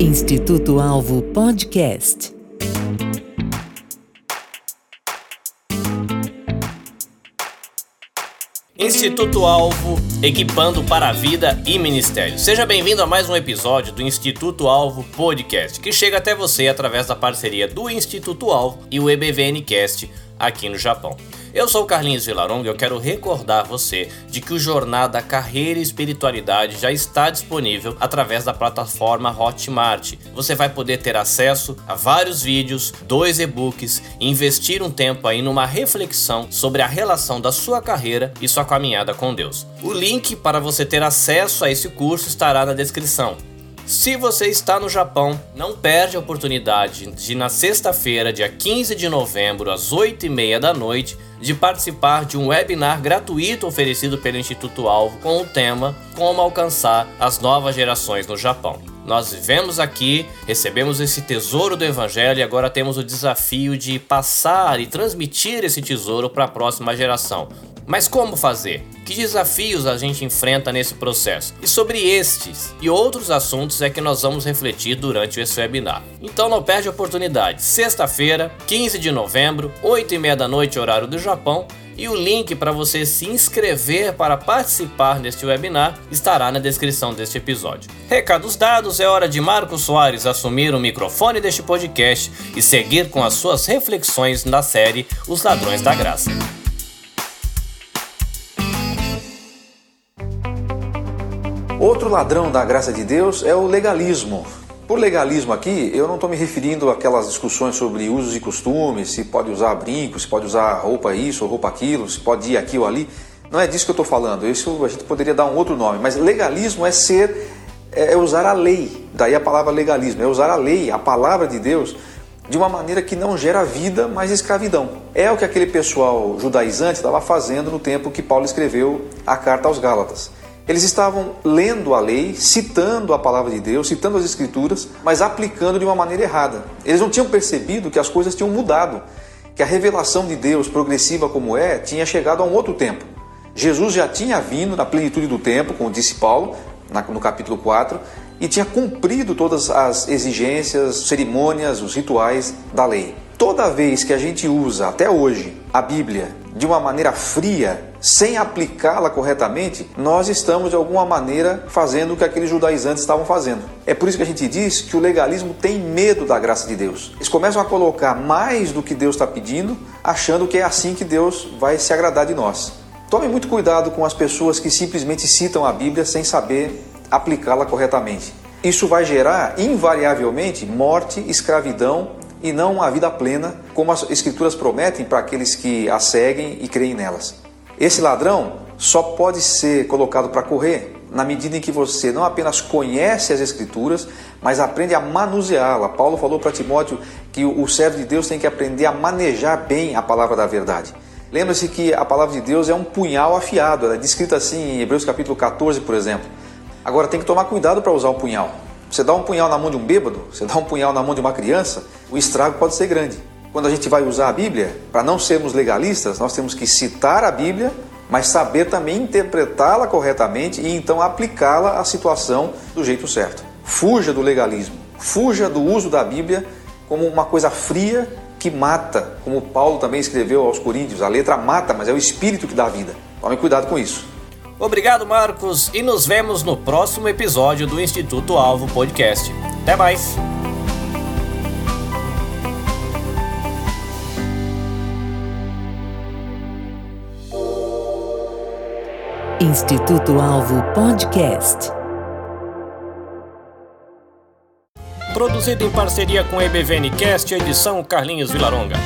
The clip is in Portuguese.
Instituto Alvo Podcast. Instituto Alvo, equipando para a vida e ministério. Seja bem-vindo a mais um episódio do Instituto Alvo Podcast, que chega até você através da parceria do Instituto Alvo e o EBVNcast aqui no Japão. Eu sou o Carlinhos Vilaronga e eu quero recordar você de que o Jornada Carreira e Espiritualidade já está disponível através da plataforma Hotmart. Você vai poder ter acesso a vários vídeos, dois e-books e investir um tempo aí numa reflexão sobre a relação da sua carreira e sua caminhada com Deus. O link para você ter acesso a esse curso estará na descrição. Se você está no Japão, não perde a oportunidade de na sexta-feira, dia 15 de novembro, às 8h30 da noite, de participar de um webinar gratuito oferecido pelo Instituto Alvo com o tema Como alcançar as novas gerações no Japão. Nós vivemos aqui, recebemos esse tesouro do Evangelho e agora temos o desafio de passar e transmitir esse tesouro para a próxima geração. Mas como fazer? Que desafios a gente enfrenta nesse processo? E sobre estes e outros assuntos é que nós vamos refletir durante esse webinar. Então não perde a oportunidade. Sexta-feira, 15 de novembro, 8 e meia da noite, horário do Japão, e o link para você se inscrever para participar deste webinar estará na descrição deste episódio. Recados dados, é hora de Marcos Soares assumir o microfone deste podcast e seguir com as suas reflexões na série Os Ladrões da Graça. Outro ladrão da graça de Deus é o legalismo. Por legalismo aqui, eu não estou me referindo àquelas discussões sobre usos e costumes, se pode usar brinco, se pode usar roupa isso ou roupa aquilo, se pode ir aqui ou ali. Não é disso que eu estou falando. Isso a gente poderia dar um outro nome. Mas legalismo é ser, é, é usar a lei. Daí a palavra legalismo, é usar a lei, a palavra de Deus, de uma maneira que não gera vida, mas escravidão. É o que aquele pessoal judaizante estava fazendo no tempo que Paulo escreveu a carta aos Gálatas. Eles estavam lendo a lei, citando a palavra de Deus, citando as escrituras, mas aplicando de uma maneira errada. Eles não tinham percebido que as coisas tinham mudado, que a revelação de Deus, progressiva como é, tinha chegado a um outro tempo. Jesus já tinha vindo na plenitude do tempo, como disse Paulo no capítulo 4, e tinha cumprido todas as exigências, cerimônias, os rituais da lei. Toda vez que a gente usa, até hoje, a Bíblia de uma maneira fria, sem aplicá-la corretamente, nós estamos de alguma maneira fazendo o que aqueles judaizantes estavam fazendo. É por isso que a gente diz que o legalismo tem medo da graça de Deus. Eles começam a colocar mais do que Deus está pedindo, achando que é assim que Deus vai se agradar de nós. Tome muito cuidado com as pessoas que simplesmente citam a Bíblia sem saber aplicá-la corretamente. Isso vai gerar, invariavelmente, morte, escravidão e não uma vida plena, como as Escrituras prometem para aqueles que a seguem e creem nelas. Esse ladrão só pode ser colocado para correr na medida em que você não apenas conhece as Escrituras, mas aprende a manuseá-la. Paulo falou para Timóteo que o servo de Deus tem que aprender a manejar bem a palavra da verdade. Lembre-se que a palavra de Deus é um punhal afiado, ela é descrita assim em Hebreus capítulo 14, por exemplo. Agora tem que tomar cuidado para usar o punhal. Você dá um punhal na mão de um bêbado, você dá um punhal na mão de uma criança, o estrago pode ser grande. Quando a gente vai usar a Bíblia, para não sermos legalistas, nós temos que citar a Bíblia, mas saber também interpretá-la corretamente e então aplicá-la à situação do jeito certo. Fuja do legalismo, fuja do uso da Bíblia como uma coisa fria que mata, como Paulo também escreveu aos Coríntios. A letra mata, mas é o espírito que dá vida. Tome cuidado com isso. Obrigado, Marcos, e nos vemos no próximo episódio do Instituto Alvo Podcast. Até mais! Instituto Alvo Podcast. Produzido em parceria com a EBVNcast, edição Carlinhos Vilaronga.